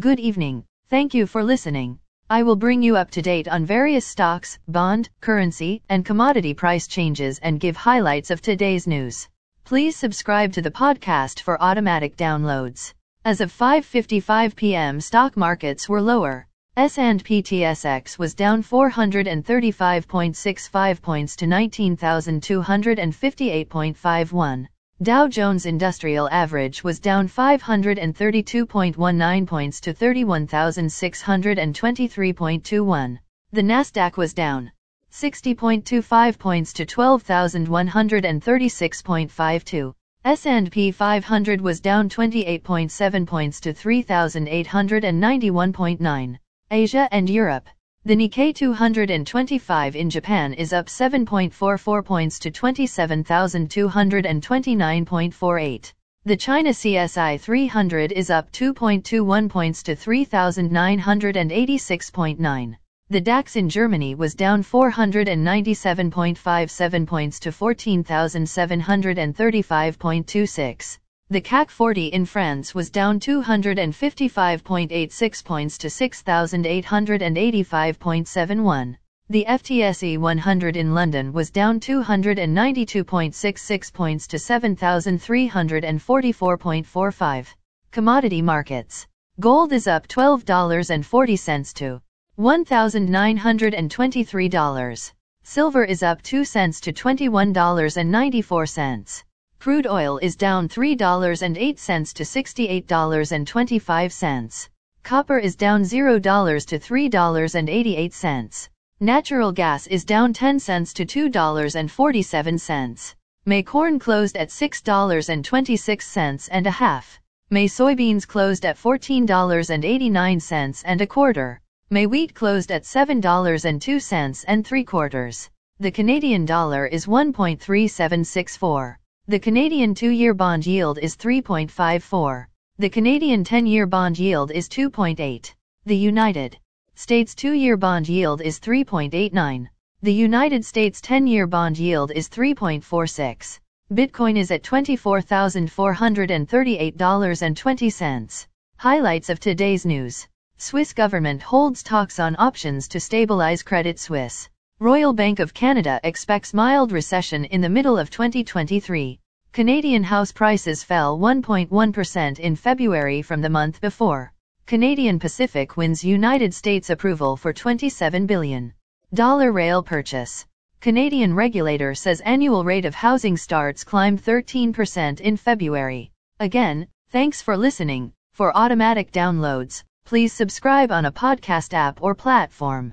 Good evening. Thank you for listening. I will bring you up to date on various stocks, bond, currency, and commodity price changes and give highlights of today's news. Please subscribe to the podcast for automatic downloads. As of 5:55 p.m., stock markets were lower. S&P TSX was down 435.65 points to 19,258.51. Dow Jones Industrial Average was down 532.19 points to 31,623.21. The Nasdaq was down 60.25 points to 12,136.52. S&P 500 was down 28.7 points to 3,891.9. Asia and Europe. The Nikkei 225 in Japan is up 7.44 points to 27,229.48. The China CSI 300 is up 2.21 points to 3,986.9. The DAX in Germany was down 497.57 points to 14,735.26. The CAC 40 in France was down 255.86 points to 6,885.71. The FTSE 100 in London was down 292.66 points to 7,344.45. Commodity markets. Gold is up $12.40 to $1,923. Silver is up 2 cents to $21.94. Crude oil is down $3.08 to $68.25. Copper is down $0 to $3.88. Natural gas is down 10 cents to $2.47. May corn closed at $6.26 and a half. May soybeans closed at $14.89 and a quarter. May wheat closed at $7.02 and three quarters. The Canadian dollar is 1.3764. The Canadian two-year bond yield is 3.54. The Canadian 10-year bond yield is 2.8. The United States two-year bond yield is 3.89. The United States 10-year bond yield is 3.46. Bitcoin is at $24,438.20. Highlights of today's news. Swiss government holds talks on options to stabilize Credit Suisse. Royal Bank of Canada expects mild recession in the middle of 2023. Canadian house prices fell 1.1% in February from the month before. Canadian Pacific wins United States approval for $27 billion rail purchase. Canadian regulator says annual rate of housing starts climbed 13% in February. Again, thanks for listening. For automatic downloads, please subscribe on a podcast app or platform.